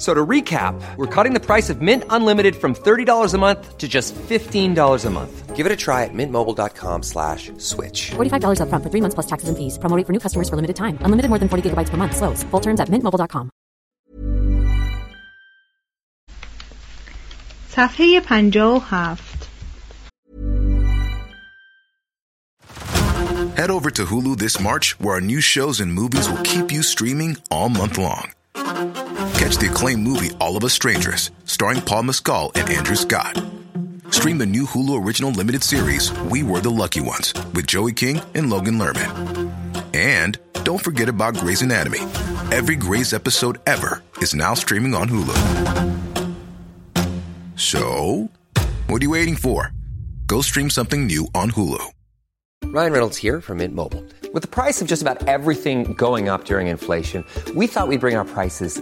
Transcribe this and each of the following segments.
f- So to recap, we're cutting the price of Mint Unlimited from $30 a month to just $15 a month. Give it a try at mintmobile.com slash switch. $45 upfront for three months plus taxes and fees. Promo rate for new customers for limited time. Unlimited more than 40 gigabytes per month. Slows. Full terms at mintmobile.com. صفحه 57 Head over to Hulu this March, where our new shows and movies will keep you streaming all month long. the acclaimed movie All of Us Strangers, starring Paul Mescal and Andrew Scott. Stream the new Hulu original limited series We Were the Lucky Ones with Joey King and Logan Lerman. And don't forget about Grey's Anatomy. Every Grey's episode ever is now streaming on Hulu. So, what are you waiting for? Go stream something new on Hulu. Ryan Reynolds here from Mint Mobile. With the price of just about everything going up during inflation, we thought we'd bring our prices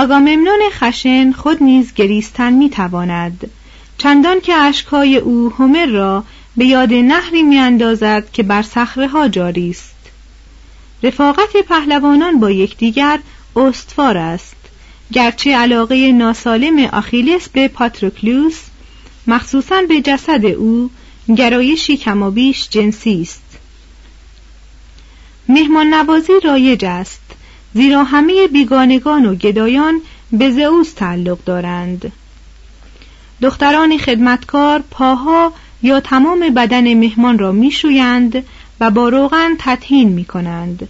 آگاممنون خشن خود نیز گریستن می‌تواند. چندان که اشکهای او هومر را به یاد نهری میاندازد که بر صخره ها جاری است. رفاقت پهلوانان با یکدیگر استوار است. گرچه علاقه ناسالم آخیلس به پاتروکلوس مخصوصا به جسد او گرایشی کمابیش جنسی است. مهمان نوازی رایج است. زیرا همه بیگانگان و گدایان به زئوس تعلق دارند دختران خدمتکار پاها یا تمام بدن مهمان را میشویند و با روغن تطهین می کنند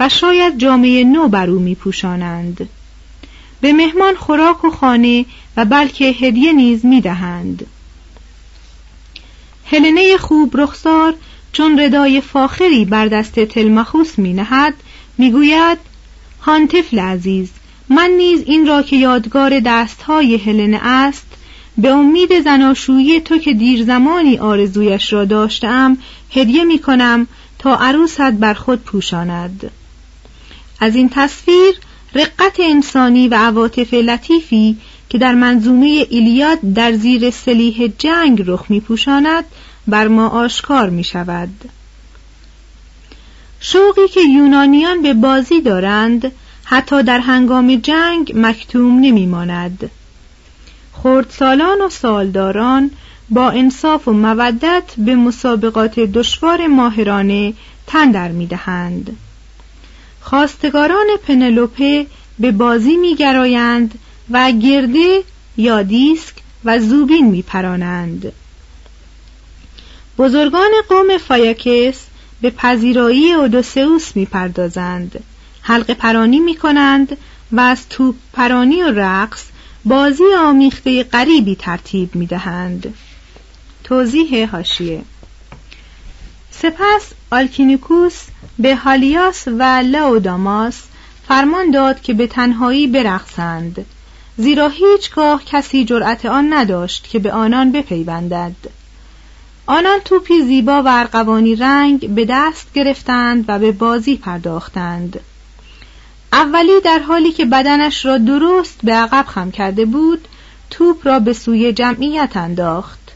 و شاید جامعه نو بر او می پوشانند. به مهمان خوراک و خانه و بلکه هدیه نیز می دهند. هلنه خوب رخسار چون ردای فاخری بر دست تلمخوس می نهد می گوید هان طفل عزیز من نیز این را که یادگار دستهای هلنه است به امید زناشویی تو که دیر زمانی آرزویش را داشتم هدیه می کنم تا عروست بر خود پوشاند. از این تصویر رقت انسانی و عواطف لطیفی که در منظومه ایلیاد در زیر سلیح جنگ رخ می پوشاند بر ما آشکار می شود. شوقی که یونانیان به بازی دارند حتی در هنگام جنگ مکتوم نمی ماند خردسالان و سالداران با انصاف و مودت به مسابقات دشوار ماهرانه تن در می دهند. خواستگاران پنلوپه به بازی می گرایند و گرده یا دیسک و زوبین می پرانند. بزرگان قوم فایاکس به پذیرایی اودوسئوس می پردازند. حلقه پرانی می کنند و از توپ پرانی و رقص بازی آمیخته غریبی ترتیب می دهند. توضیح هاشیه سپس آلکینیکوس به هالیاس و لئوداماس فرمان داد که به تنهایی برقصند زیرا هیچگاه کسی جرأت آن نداشت که به آنان بپیوندد آنان توپی زیبا و ارغوانی رنگ به دست گرفتند و به بازی پرداختند. اولی در حالی که بدنش را درست به عقب خم کرده بود توپ را به سوی جمعیت انداخت.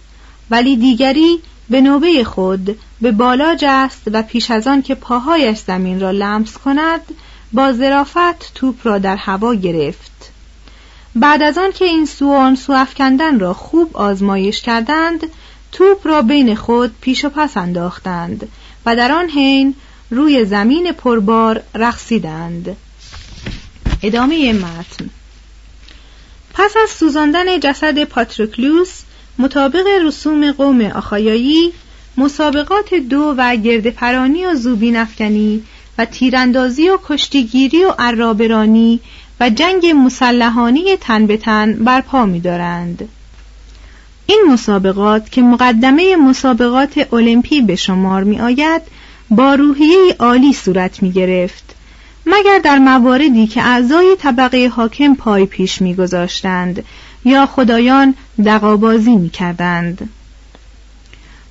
ولی دیگری به نوبه خود به بالا جست و پیش از آن که پاهایش زمین را لمس کند با ظرافت توپ را در هوا گرفت. بعد از آن که این سو آن سو افکندن را خوب آزمایش کردند توپ را بین خود پیش و پس انداختند و در آن حین روی زمین پربار رقصیدند ادامه متن پس از سوزاندن جسد پاتروکلوس مطابق رسوم قوم آخایایی مسابقات دو و گردپرانی و زوبین افکنی و تیراندازی و کشتیگیری و عرابرانی و جنگ مسلحانی تن به تن برپا می‌دارند. این مسابقات که مقدمه مسابقات المپی به شمار می آید با روحیه عالی صورت می گرفت مگر در مواردی که اعضای طبقه حاکم پای پیش می گذاشتند یا خدایان دقابازی می کردند.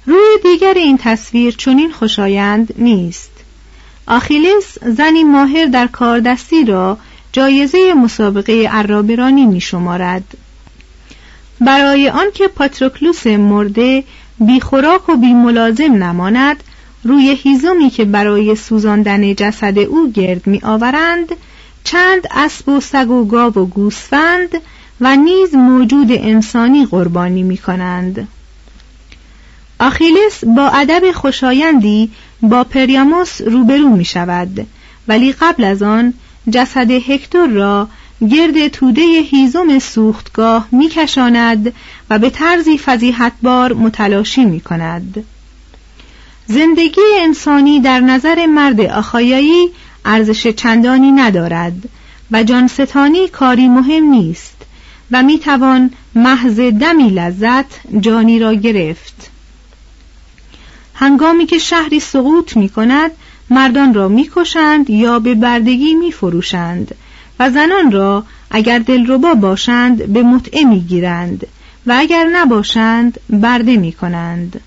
روی دیگر این تصویر چنین خوشایند نیست آخیلس زنی ماهر در کاردستی را جایزه مسابقه عرابرانی می شمارد. برای آنکه پاتروکلوس مرده بی خوراک و بی ملازم نماند روی هیزمی که برای سوزاندن جسد او گرد می آورند چند اسب و سگ و گاو و گوسفند و نیز موجود انسانی قربانی می کنند. آخیلس با ادب خوشایندی با پریاموس روبرو می شود ولی قبل از آن جسد هکتور را گرد توده هیزم سوختگاه میکشاند و به طرزی فضیحتبار متلاشی می کند. زندگی انسانی در نظر مرد آخایایی ارزش چندانی ندارد و جانستانی کاری مهم نیست و می توان محض دمی لذت جانی را گرفت هنگامی که شهری سقوط می کند مردان را می‌کشند یا به بردگی میفروشند و زنان را اگر دلربا باشند به متعه می‌گیرند و اگر نباشند برده می‌کنند.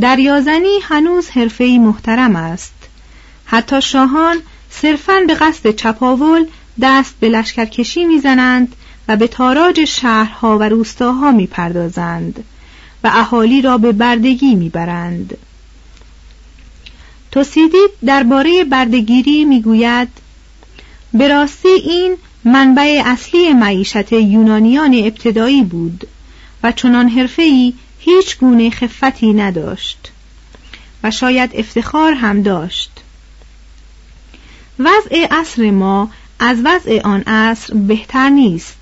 دریازنی هنوز حرفه‌ای محترم است. حتی شاهان صرفاً به قصد چپاول دست به لشکرکشی می‌زنند و به تاراج شهرها و روستاها می‌پردازند و اهالی را به بردگی می‌برند. توسیدید درباره بردگیری می‌گوید به راستی این منبع اصلی معیشت یونانیان ابتدایی بود و چنان حرفه‌ای هیچ گونه خفتی نداشت و شاید افتخار هم داشت وضع عصر ما از وضع آن عصر بهتر نیست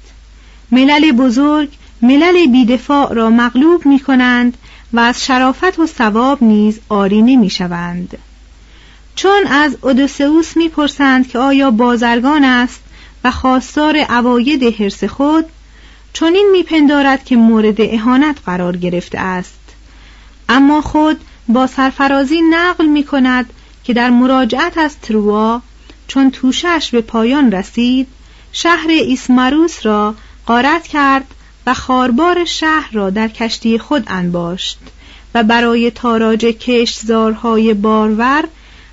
ملل بزرگ ملل بیدفاع را مغلوب می کنند و از شرافت و ثواب نیز آری نمی شوند. چون از اودوسئوس می‌پرسند که آیا بازرگان است و خواستار عواید حرس خود چنین میپندارد که مورد اهانت قرار گرفته است. اما خود با سرفرازی نقل می کند که در مراجعت از تروا چون توشش به پایان رسید شهر ایسماروس را غارت کرد و خاربار شهر را در کشتی خود انباشت و برای تاراج کشتزارهای بارور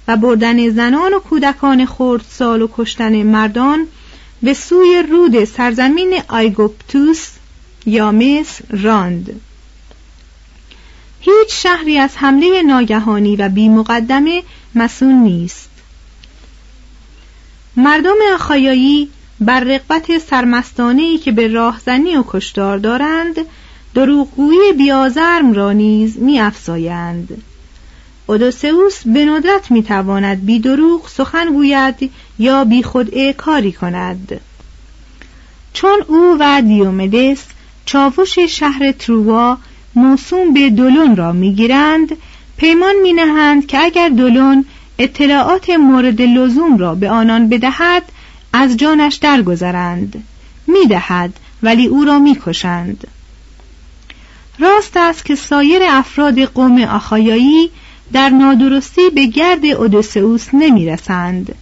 و بردن زنان و کودکان خردسال و کشتن مردان به سوی رود سرزمین آیگوپتوس یا مصر راند هیچ شهری از حمله ناگهانی و بی مقدمه مسون نیست مردم آخایایی بر رقبت سرمستانه که به راهزنی و کشتار دارند دروغگویی بیازرم را نیز می افزایند. اودوسئوس به ندرت می تواند بی دروغ سخن گوید یا بی خود کاری کند. چون او و دیومدس چاوش شهر تروا موسوم به دولون را می‌گیرند پیمان می نهند که اگر دولون اطلاعات مورد لزوم را به آنان بدهد از جانش درگذرند. می‌دهد ولی او را می‌کشند. راست است که سایر افراد قوم آخایایی در نادرستی به گرد اودوسئوس نمی‌رسند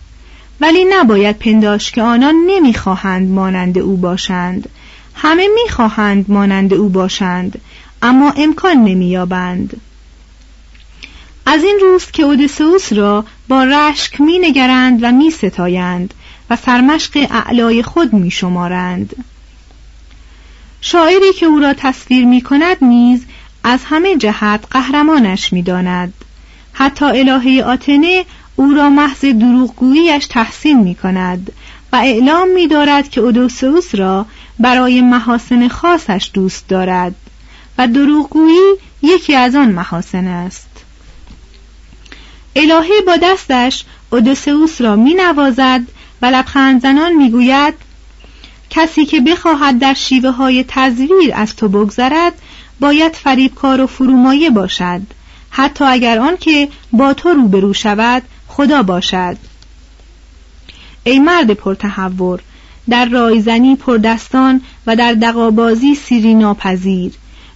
ولی نباید پنداش که آنان نمی‌خواهند مانند او باشند همه می‌خواهند مانند او باشند اما امکان نمییابند از این روز که اودسئوس را با رشک می نگرند و می ستایند و سرمشق اعلای خود می شمارند. شاعری که او را تصویر می کند نیز از همه جهت قهرمانش می داند. حتی الهه آتنه او را محض دروغگوییش تحسین می کند و اعلام می دارد که اودوسوس را برای محاسن خاصش دوست دارد و دروغگویی یکی از آن محاسن است. الهه با دستش اودوسئوس را می نوازد و لبخند زنان می گوید کسی که بخواهد در شیوه های تزویر از تو بگذرد باید فریبکار و فرومایه باشد. حتی اگر آن که با تو روبرو شود خدا باشد. ای مرد پرتحور در رایزنی پردستان و در دقابازی سیری ناپذیر.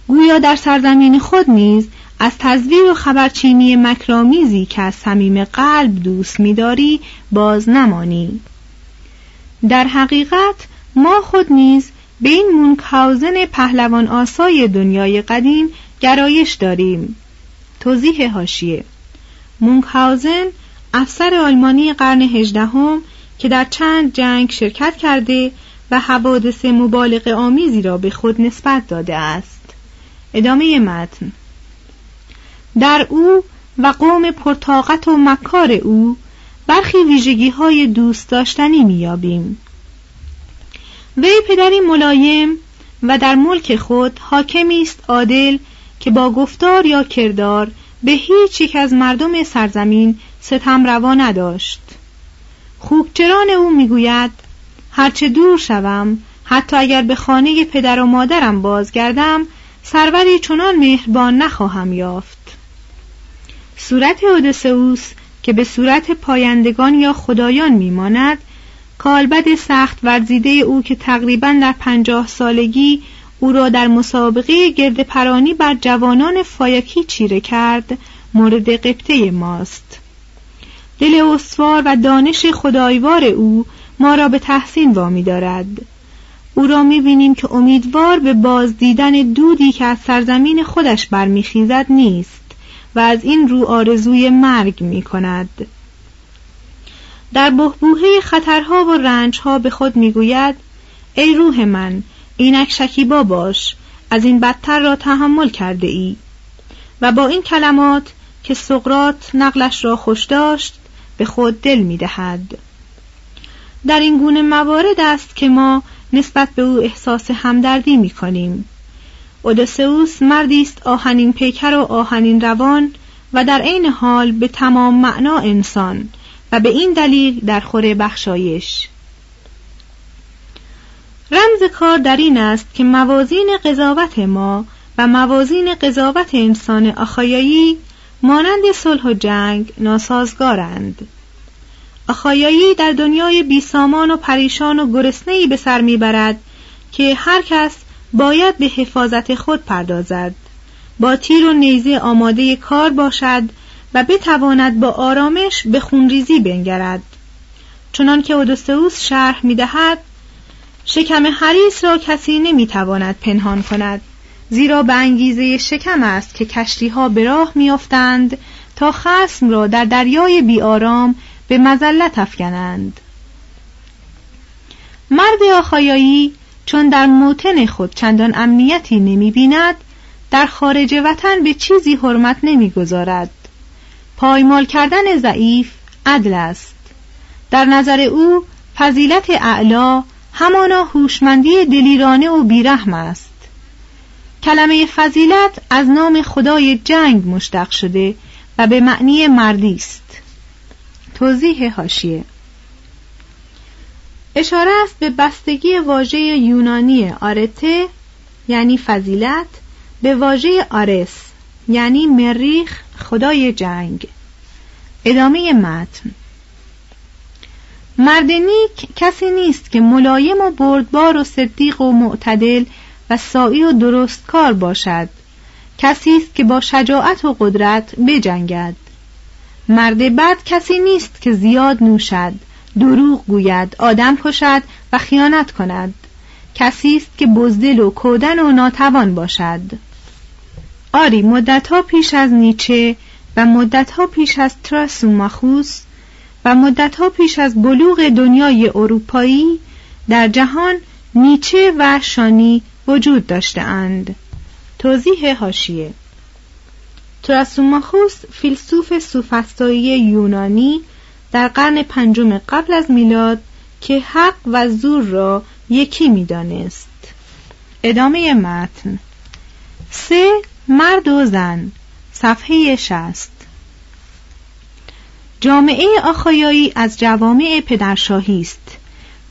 گویا در سرزمین خود نیز از تزویر و خبرچینی مکرامیزی که از صمیم قلب دوست می‌داری باز نمانی. در حقیقت ما خود نیز به این مونکهاوزن پهلوان آسای دنیای قدیم گرایش داریم. توضیح هاشیه مونکهاوزن افسر آلمانی قرن هجدهم که در چند جنگ شرکت کرده و حوادث مبالغ آمیزی را به خود نسبت داده است. ادامه متن. در او و قوم پرتاقت و مکار او برخی ویژگی های دوست داشتنی میابیم وی پدری ملایم و در ملک خود حاکمی است عادل که با گفتار یا کردار به هیچ یک از مردم سرزمین ستم روا نداشت. خوکچران او می‌گوید هرچه دور شوم حتی اگر به خانه پدر و مادرم بازگردم سروری چنان مهربان نخواهم یافت. صورت اودسئوس که به صورت پایندگان یا خدایان میماند کالبد سخت ورزیده او که تقریبا در پنجاه سالگی او را در مسابقه گرد پرانی بر جوانان فایکی چیره کرد مورد قبطه ماست. دل استوار و دانش خدایوار او ما را به تحسین وامی دارد. او را می‌بینیم که امیدوار به بازدیدن دودی که از سرزمین خودش برمیخیزد نیست و از این رو آرزوی مرگ می کند. در بهبوهه خطرها و رنجها به خود می‌گوید ای روح من اینک شکیبا باش از این بدتر را تحمل کرده ای و با این کلمات که سقرات نقلش را خوش داشت به خود دل می دهد. در این گونه موارد است که ما نسبت به او احساس همدردی می کنیم اودسئوس مردی است آهنین پیکر و آهنین روان و در عین حال به تمام معنا انسان و به این دلیل در خور بخشایش. رمز کار در این است که موازین قضاوت ما و موازین قضاوت انسان آخایایی مانند صلح و جنگ ناسازگارند. آخایایی در دنیای بیسامان و پریشان و گرسنهای به سر می‌برد که هر کس باید به حفاظت خود پردازد با تیر و نیزه آماده کار باشد و بتواند با آرامش به خونریزی بنگرد. چنان که اودوسئوس شرح می‌دهد شکم حریس را کسی نمی‌تواند پنهان کند. زیرا به انگیزه شکم است که کشتی ها به راه میافتند تا خسم را در دریای بیآرام به مزلت افکنند. مرد آخایایی چون در موتن خود چندان امنیتی نمی بیند در خارج وطن به چیزی حرمت نمی‌گذارد. پایمال کردن ضعیف عدل است. در نظر او فضیلت اعلا همانا هوشمندی دلیرانه و بیرحم است. کلمه فضیلت از نام خدای جنگ مشتق شده و به معنی مردی است. توضیح هاشیه اشاره است به بستگی واژه یونانی آرته یعنی فضیلت به واژه آرس یعنی مریخ خدای جنگ. ادامه متن. مرد نیک کسی نیست که ملایم و بردبار و صدیق و معتدل و سایی و درست کار باشد. کسی است که با شجاعت و قدرت بجنگد. مرد بد کسی نیست که زیاد نوشد. دروغ گوید آدم کشد و خیانت کند. کسی است که بزدل و کودن و ناتوان باشد. آری مدتها پیش از نیچه و مدتها پیش از تراسوماخوس و مدتها پیش از بلوغ دنیای اروپایی در جهان نیچه و شانی وجود داشتهاند. توضیح هاشیه تراسوماخوس فیلسوف سوفسطایی یونانی در قرن پنجم قبل از میلاد که حق و زور را یکی می‌دانست. ادامه متن. سه مرد و زن. صفحه شست. جامعه آخایایی از جوامع پدرشاهی است.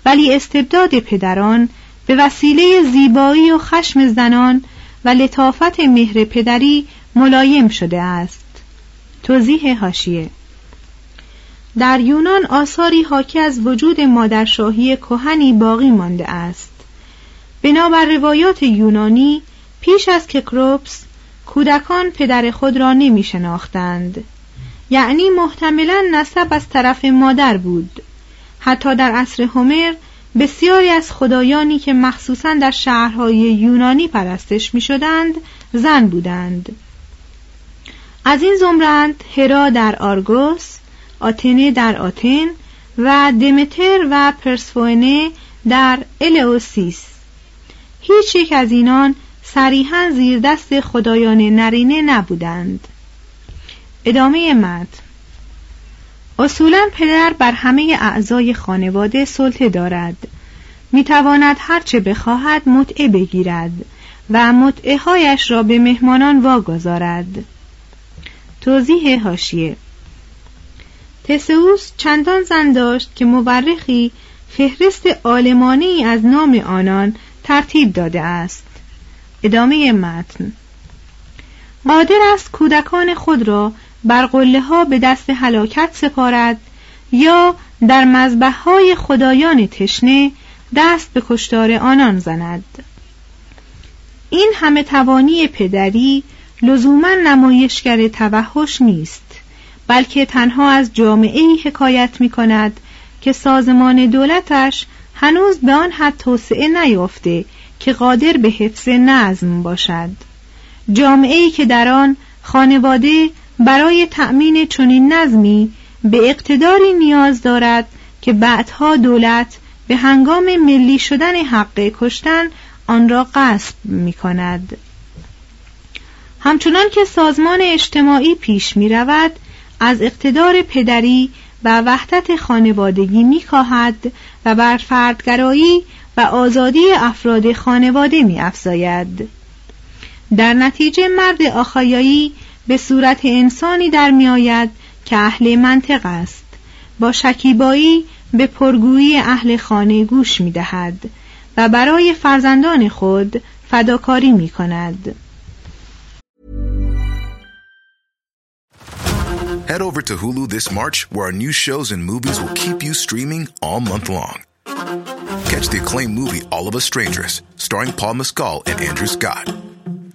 ولی استبداد پدران به وسیله زیبایی و خشم زنان و لطافت مهر پدری ملایم شده است. توضیح هاشیه در یونان آثاری حاکی از وجود مادرشاهی کهنی باقی مانده است. بنابر روایات یونانی پیش از ککروپس کودکان پدر خود را نمی شناختند یعنی محتملا نسب از طرف مادر بود. حتی در عصر هومر بسیاری از خدایانی که مخصوصا در شهرهای یونانی پرستش می شدند زن بودند. از این زمرند هرا در آرگوس آتنه در آتن و دمتر و پرسفونه در الئوسیس هیچ یک از اینان صریحا زیر دست خدایان نرینه نبودند. ادامه مد اصولا پدر بر همه اعضای خانواده سلطه دارد. می‌تواند هرچه بخواهد متعه بگیرد و متعه هایش را به مهمانان واگذارد. توضیح هاشیه تسئوس چندان زن داشت که مورخی فهرست آلمانی از نام آنان ترتیب داده است. ادامه متن. قادر است کودکان خود را بر قله ها به دست هلاکت سپارد یا در مذبح های خدایان تشنه دست به کشتار آنان زند. این همه توانی پدری لزوما نمایشگر توحش نیست بلکه تنها از جامعه حکایت می کند که سازمان دولتش هنوز به آن حد توسعه نیافته که قادر به حفظ نظم باشد. جامعه ای که در آن خانواده برای تأمین چنین نظمی به اقتداری نیاز دارد که بعدها دولت به هنگام ملی شدن حق کشتن آن را غصب می کند. همچنان که سازمان اجتماعی پیش می رود از اقتدار پدری و وحدت خانوادگی می کاهد و بر فردگرایی و آزادی افراد خانواده می افزاید. در نتیجه مرد آخایایی به صورت انسانی در می آید که اهل منطق است با شکیبایی به پرگویی اهل خانه گوش می دهد و برای فرزندان خود فداکاری می کند. Head over to Hulu this March, where our new shows and movies will keep you streaming all month long. Catch the acclaimed movie All of Us Strangers, starring Paul Mescal and Andrew Scott.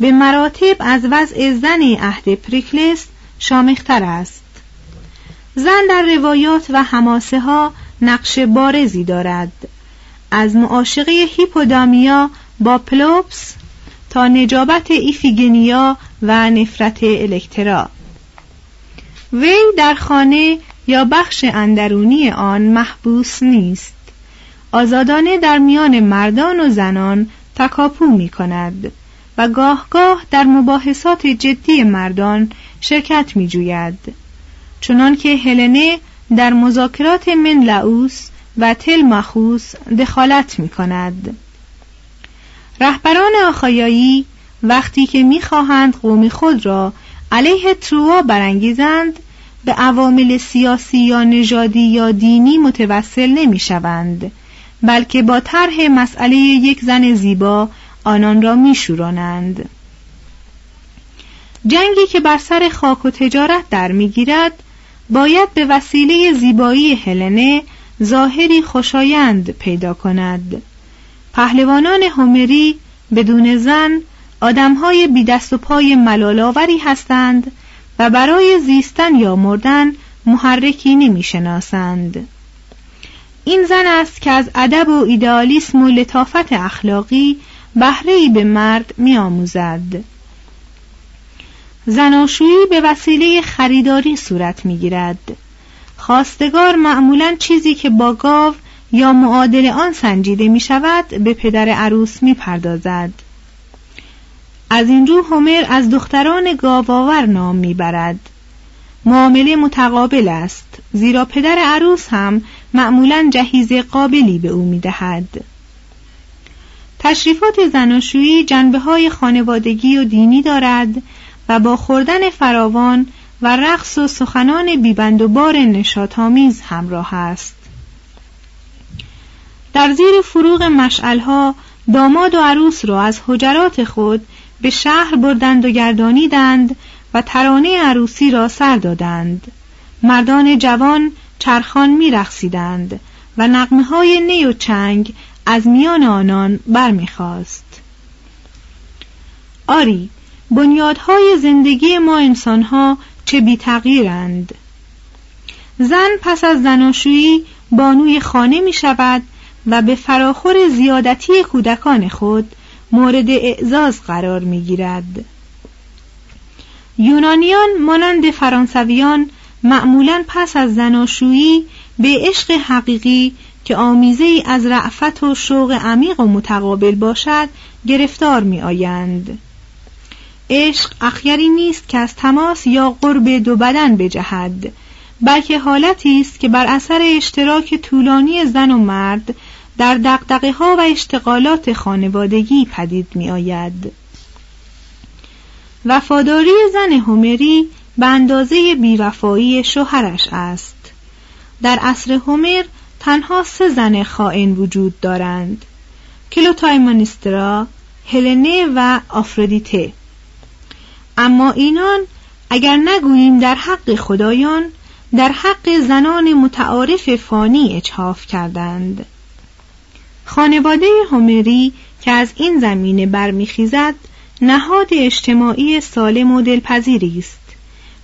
به مراتب از وضع زن عهد پریکلس شامختر است. زن در روایات و حماسه ها نقش بارزی دارد. از معاشقه هیپودامیا با پلوپس تا نجابت ایفیگنیا و نفرت الکترا. وی در خانه یا بخش اندرونی آن محبوس نیست. آزادانه در میان مردان و زنان تکاپو می کند و گاه گاه در مباحثات جدی مردان شرکت می جوید چنان که هلنه در مذاکرات من لعوس و تل مخوس دخالت می کند رهبران آخایایی وقتی که می‌خواهند قوم خود را علیه تروا برانگیزند به عوامل سیاسی یا نژادی یا دینی متوسل نمی شوند بلکه با طرح مسئله یک زن زیبا آنان را میشورانند. جنگی که بر سر خاک و تجارت در می‌گیرد باید به وسیله زیبایی هلنه ظاهری خوشایند پیدا کند. پهلوانان هومری بدون زن آدمهای بی دست و پای ملالاوری هستند و برای زیستن یا مردن محرکی نمی‌شناسند. این زن است که از ادب و ایدئالیسم و لطافت اخلاقی بهره به مرد میآموزد. زناشویی به وسیله خریداری صورت می‌گیرد. خواستگار معمولا چیزی که با گاو یا معادل آن سنجیده می شود به پدر عروس می پردازد. از این رو هومر از دختران گاواور نام می‌برد. معامله متقابل است زیرا پدر عروس هم معمولا جهیز قابلی به او می‌دهد. تشریفات زناشویی جنبه های خانوادگی و دینی دارد و با خوردن فراوان و رقص و سخنان بیبند و بار نشاطآمیز همراه است. در زیر فروغ مشعلها داماد و عروس را از حجرات خود به شهر بردند و گردانیدند و ترانه عروسی را سر دادند. مردان جوان چرخان میرقصیدند و نقمه های نی و چنگ از میان آنان برمیخواست آری بنیادهای زندگی ما انسانها چه بی تغییرند زن پس از زناشویی بانوی خانه می شود و به فراخور زیادتی کودکان خود مورد اعزاز قرار می گیرد. یونانیان مانند فرانسویان معمولا پس از زناشویی به عشق حقیقی که آمیزه ای از رعفت و شوق عمیق و متقابل باشد گرفتار می آیند. عشق اخیری نیست که از تماس یا قرب دو بدن بجهد بلکه حالتی است که بر اثر اشتراک طولانی زن و مرد در دقدقه ها و اشتغالات خانوادگی پدید می آید. وفاداری زن هومری به اندازه بیوفایی شوهرش است. در عصر هومر تنها سه زن خائن وجود دارند. کلوتایمانیسترا، هلنه و آفرودیته. اما اینان اگر نگوییم در حق خدایان در حق زنان متعارف فانی اچهاف کردند خانواده هومری که از این زمینه برمیخیزد نهاد اجتماعی سالم و دلپذیری است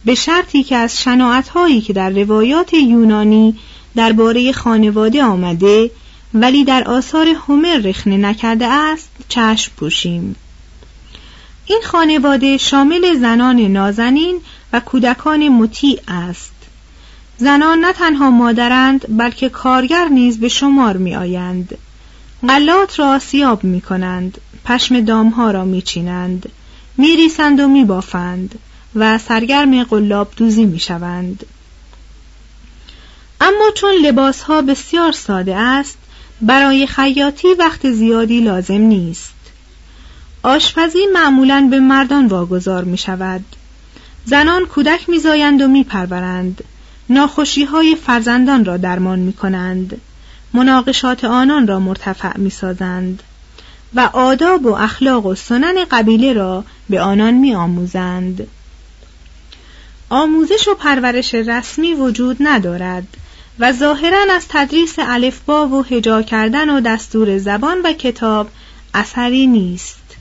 به شرطی که از شناعتهایی که در روایات یونانی درباره خانواده آمده ولی در آثار هومر رخنه نکرده است چشم پوشیم. این خانواده شامل زنان نازنین و کودکان مطیع است. زنان نه تنها مادرند بلکه کارگر نیز به شمار می آیند غلات را سیاب می کنند پشم دامها را می چینند می ریسند و می بافند و سرگرم قلاب دوزی می شوند اما چون لباس ها بسیار ساده است برای خیاطی وقت زیادی لازم نیست. آشپزی معمولا به مردان واگذار می شود زنان کودک میزایند و میپرورند. ناخوشی های فرزندان را درمان می کنند مناقشات آنان را مرتفع می سازند و آداب و اخلاق و سنن قبیله را به آنان می آموزند. آموزش و پرورش رسمی وجود ندارد. و ظاهرا از تدریس الفبا و هجا کردن و دستور زبان و کتاب اثری نیست.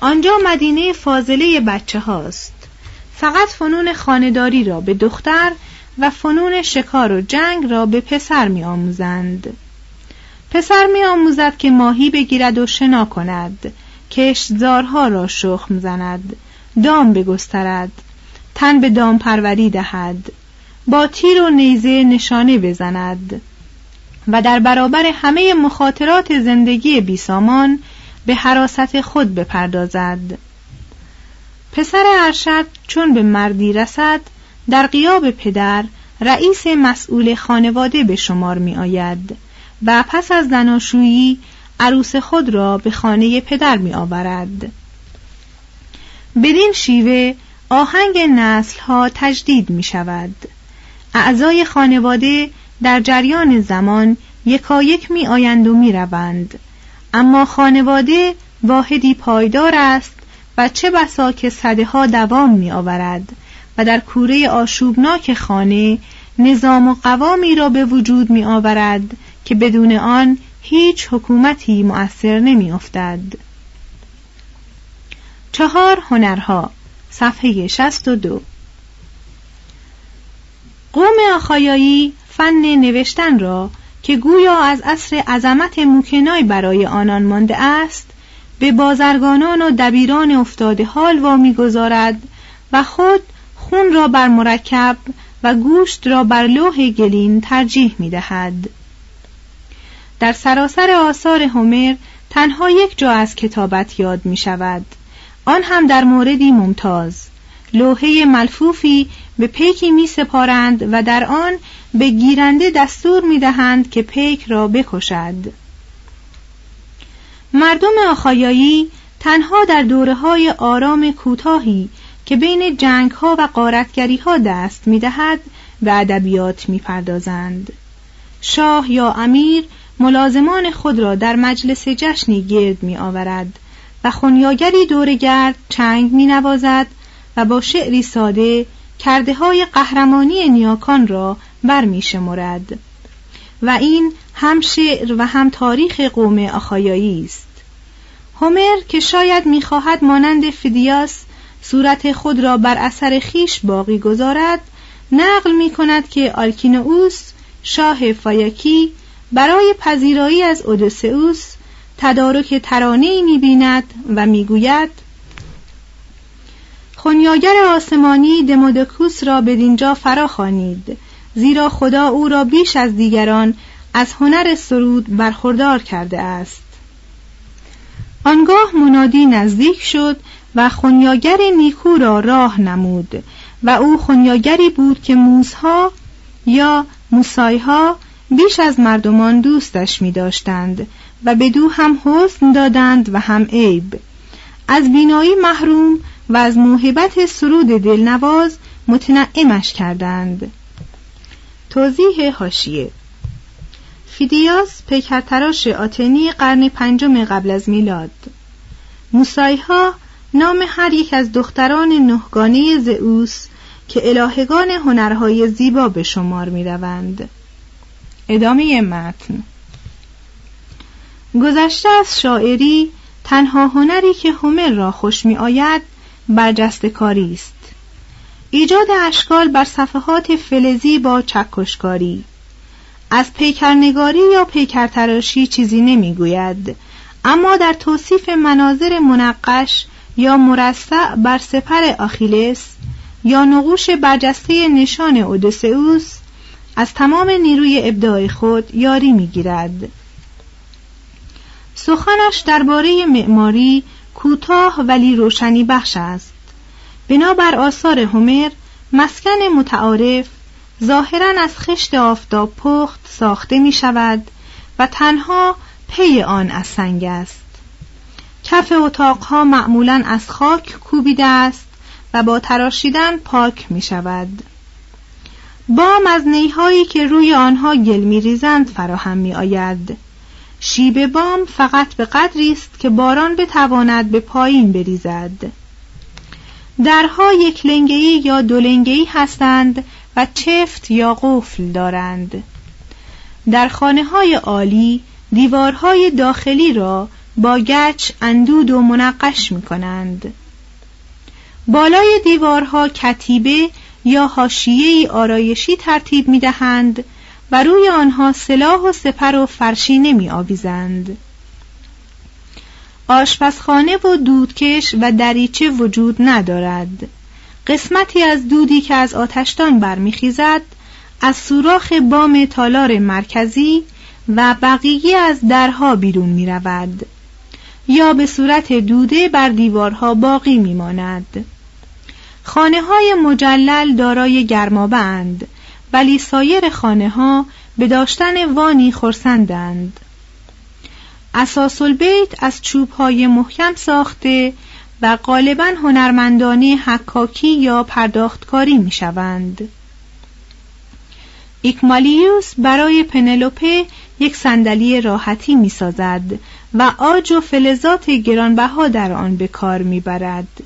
آنجا مدینه فاضله بچه هاست فقط فنون خانداری را به دختر و فنون شکار و جنگ را به پسر می آموزند. پسر می آموزد که ماهی بگیرد و شنا کند کشتزارها را شخم زند دام بگسترد تن به دام پروری دهد. با تیر و نیزه نشانه بزند و در برابر همه مخاطرات زندگی بیسامان به حراست خود بپردازد پسر ارشد چون به مردی رسد در قیاب پدر رئیس مسئول خانواده به شمار می آید و پس از زناشویی عروس خود را به خانه پدر می آورد. بدین شیوه آهنگ نسل ها تجدید می شود. اعضای خانواده در جریان زمان یکایک می آیند و می روند اما خانواده واحدی پایدار است و چه بسا که صده ها دوام می آورد و در کوره آشوبناک خانه نظام و قوامی را به وجود می آورد که بدون آن هیچ حکومتی مؤثر نمی افتد. چهار هنرها صفحه 62 قوم آخایایی فن نوشتن را که گویا از عصر عظمت موکنای برای آنان مانده است به بازرگانان و دبیران افتاده حال وامی گذارد و خود خون را بر مرکب و گوشت را بر لوح گلین ترجیح می دهد. در سراسر آثار هومر تنها یک جا از کتابت یاد می شود آن هم در موردی ممتاز لوحه ملفوفی به پیکی می سپارند و در آن به گیرنده دستور می دهند که پیک را بکشد مردم آخایایی تنها در دوره های آرام کوتاهی که بین جنگ ها و قارتگری ها دست می دهد به ادبیات می پردازند. شاه یا امیر ملازمان خود را در مجلس جشنی گرد می آورد و خونیاگری دورگرد چنگ می نوازد و با شعری ساده کرده های قهرمانی نیاکان را بر می شمرد. و این هم شعر و هم تاریخ قوم آخایایی است هومر که شاید می‌خواهد مانند فیدیاس صورت خود را بر اثر خیش باقی گذارد نقل می کند که آلکینوس شاه فایاکی برای پذیرایی از اودسئوس تدارک ترانه می بیند و می‌گوید خونیاگر آسمانی دمودکوس را به دینجا فرا خوانید زیرا خدا او را بیش از دیگران از هنر سرود برخوردار کرده است. آنگاه منادی نزدیک شد و خونیاگر نیکو را راه نمود و او خونیاگری بود که موزها یا موسایها بیش از مردمان دوستش می داشتند و بدو هم حسن دادند و هم عیب. از بینایی محروم و از موهبت سرود دلنواز متنعمش کردند. توضیح حاشیه فیدیاس پیکرتراش آتنی قرن پنجم قبل از میلاد. موسایها نام هر یک از دختران نهگانه زئوس که الهگان هنرهای زیبا به شمار می روند. ادامه متن. گذشته از شاعری تنها هنری که هومر را خوش می آید برجست کاری است. ایجاد اشکال بر صفحات فلزی با چکشکاری. از پیکرنگاری یا پیکرتراشی چیزی نمی‌گوید اما در توصیف مناظر منقش یا مرصع بر سپر آخیلس یا نقوش برجسته نشان اودسئوس از تمام نیروی ابداع خود یاری می‌گیرد. سخنش درباره معماری کوتاه ولی روشنی بخش است. بنابر آثار هومر مسکن متعارف ظاهرا از خشت آفتاب پخت ساخته می شود و تنها پی آن از سنگ است. کف اتاقها معمولا از خاک کوبیده است و با تراشیدن پاک می شود بام از نیهایی که روی آنها گل می ریزند فراهم می آید شیب بام فقط به قدری است که باران بتواند به پایین بریزد. درها یک لنگهی یا دو هستند و چفت یا قفل دارند. در خانه های عالی دیوارهای داخلی را با گچ اندود و منقش می کنند بالای دیوارها کتیبه یا حاشیه آرایشی ترتیب می دهند و روی آنها سلاح و سپر و فرشی نمی آویزند. آشپزخانه و دودکش و دریچه وجود ندارد. قسمتی از دودی که از آتشدان برمیخیزد از سوراخ بام تالار مرکزی و بقیه از درها بیرون می رود یا به صورت دوده بر دیوارها باقی می ماند خانه های مجلل دارای گرمابند. ولی سایر خانه ها به داشتن وانی خرسندند اساس البیت از چوب های محکم ساخته و غالبا هنرمندانه حکاکی یا پرداختکاری می شوند. ایکمالیوس برای پنلوپه یک صندلی راحتی می‌سازد و آج و فلزات گرانبها در آن به کار می‌برد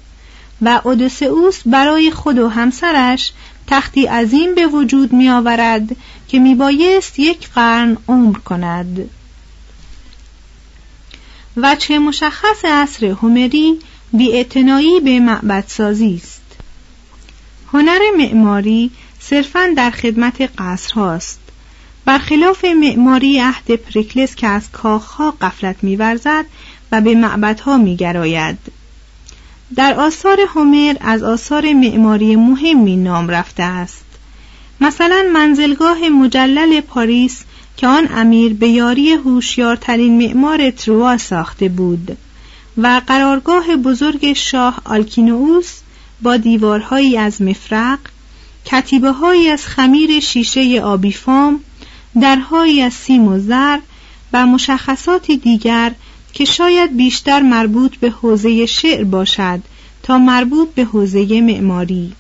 و اودوسئوس برای خود و همسرش تختی عظیم به وجود می آورد که می بایست یک قرن عمر کند. وچه مشخص عصر هومری بی به معبدسازی است. هنر معماری صرفا در خدمت قصر هاست برخلاف معماری عهد پریکلس که از کاخها قفلت میورزد و به معبدها میگراید. در آثار هومر از آثار معماری مهمی نام رفته است. مثلا منزلگاه مجلل پاریس که آن امیر به یاری هوشیارترین معمار تروا ساخته بود و قرارگاه بزرگ شاه آلکینوس با دیوارهایی از مفرق کتیبه هایی از خمیر شیشه آبی فام درهایی از سیم و زر و مشخصاتی دیگر که شاید بیشتر مربوط به حوزه شعر باشد تا مربوط به حوزه معماری.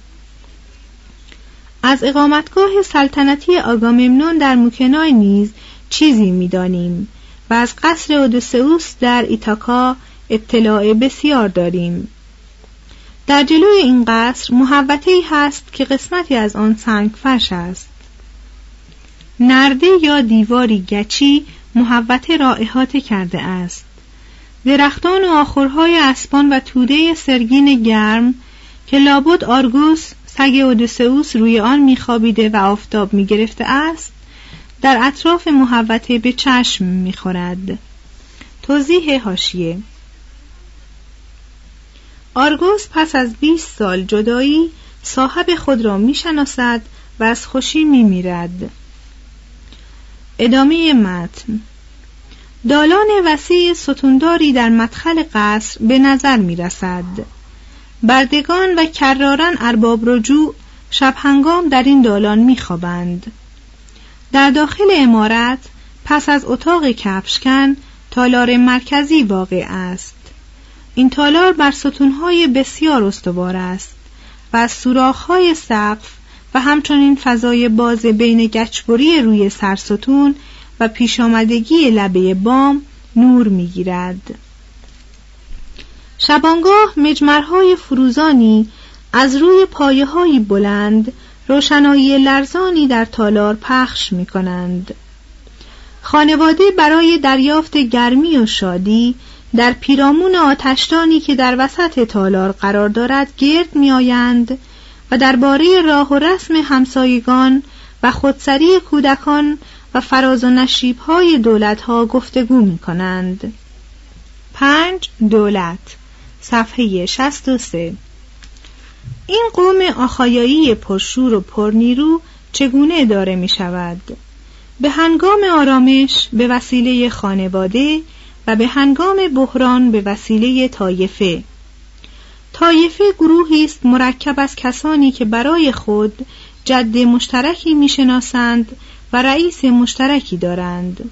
از اقامتگاه سلطنتی آگاممنون در موکنای نیز چیزی می‌دانیم و از قصر اودوسئوس در ایتاکا اطلاع بسیار داریم. در جلوی این قصر محوطه ای هست که قسمتی از آن سنگ فرش است. نرده یا دیواری گچی محوطه را احاطه کرده است. درختان و آخرهای اسبان و توده سرگین گرم که لابد آرگوس سگ اودوسئوس روی آن میخوابیده و آفتاب می‌گرفته است در اطراف محوطه به چشم می‌خورد. توضیح هاشیه آرگوس پس از 20 سال جدایی صاحب خود را می‌شناسد و از خوشی میمیرد. ادامه متن. دالان وسیع ستونداری در مدخل قصر به نظر می رسد بردگان و کرارن ارباب رجوع شب هنگام در این دالان می خوابند. در داخل امارت پس از اتاق کفشکن تالار مرکزی واقع است این تالار بر ستونهای بسیار استوار است و از سوراخ‌های سقف و همچنین فضای باز بین گچبری روی سرستون و پیش آمدگی لبه بام نور می‌گیرد شبانگاه مجمرهای فروزانی از روی پایه های بلند روشنایی لرزانی در تالار پخش می کنند. خانواده برای دریافت گرمی و شادی در پیرامون آتشتانی که در وسط تالار قرار دارد گرد می آیند و درباره راه و رسم همسایگان و خودسری کودکان و فراز و نشیب های دولت ها گفتگو می کنند. پنج دولت صفحه 63 این قوم آخایایی پرشور و پرنیرو چگونه داره می شود؟ به هنگام آرامش به وسیله خانواده و به هنگام بحران به وسیله طایفه طایفه گروهی است مرکب از کسانی که برای خود جد مشترکی می‌شناسند و رئیس مشترکی دارند.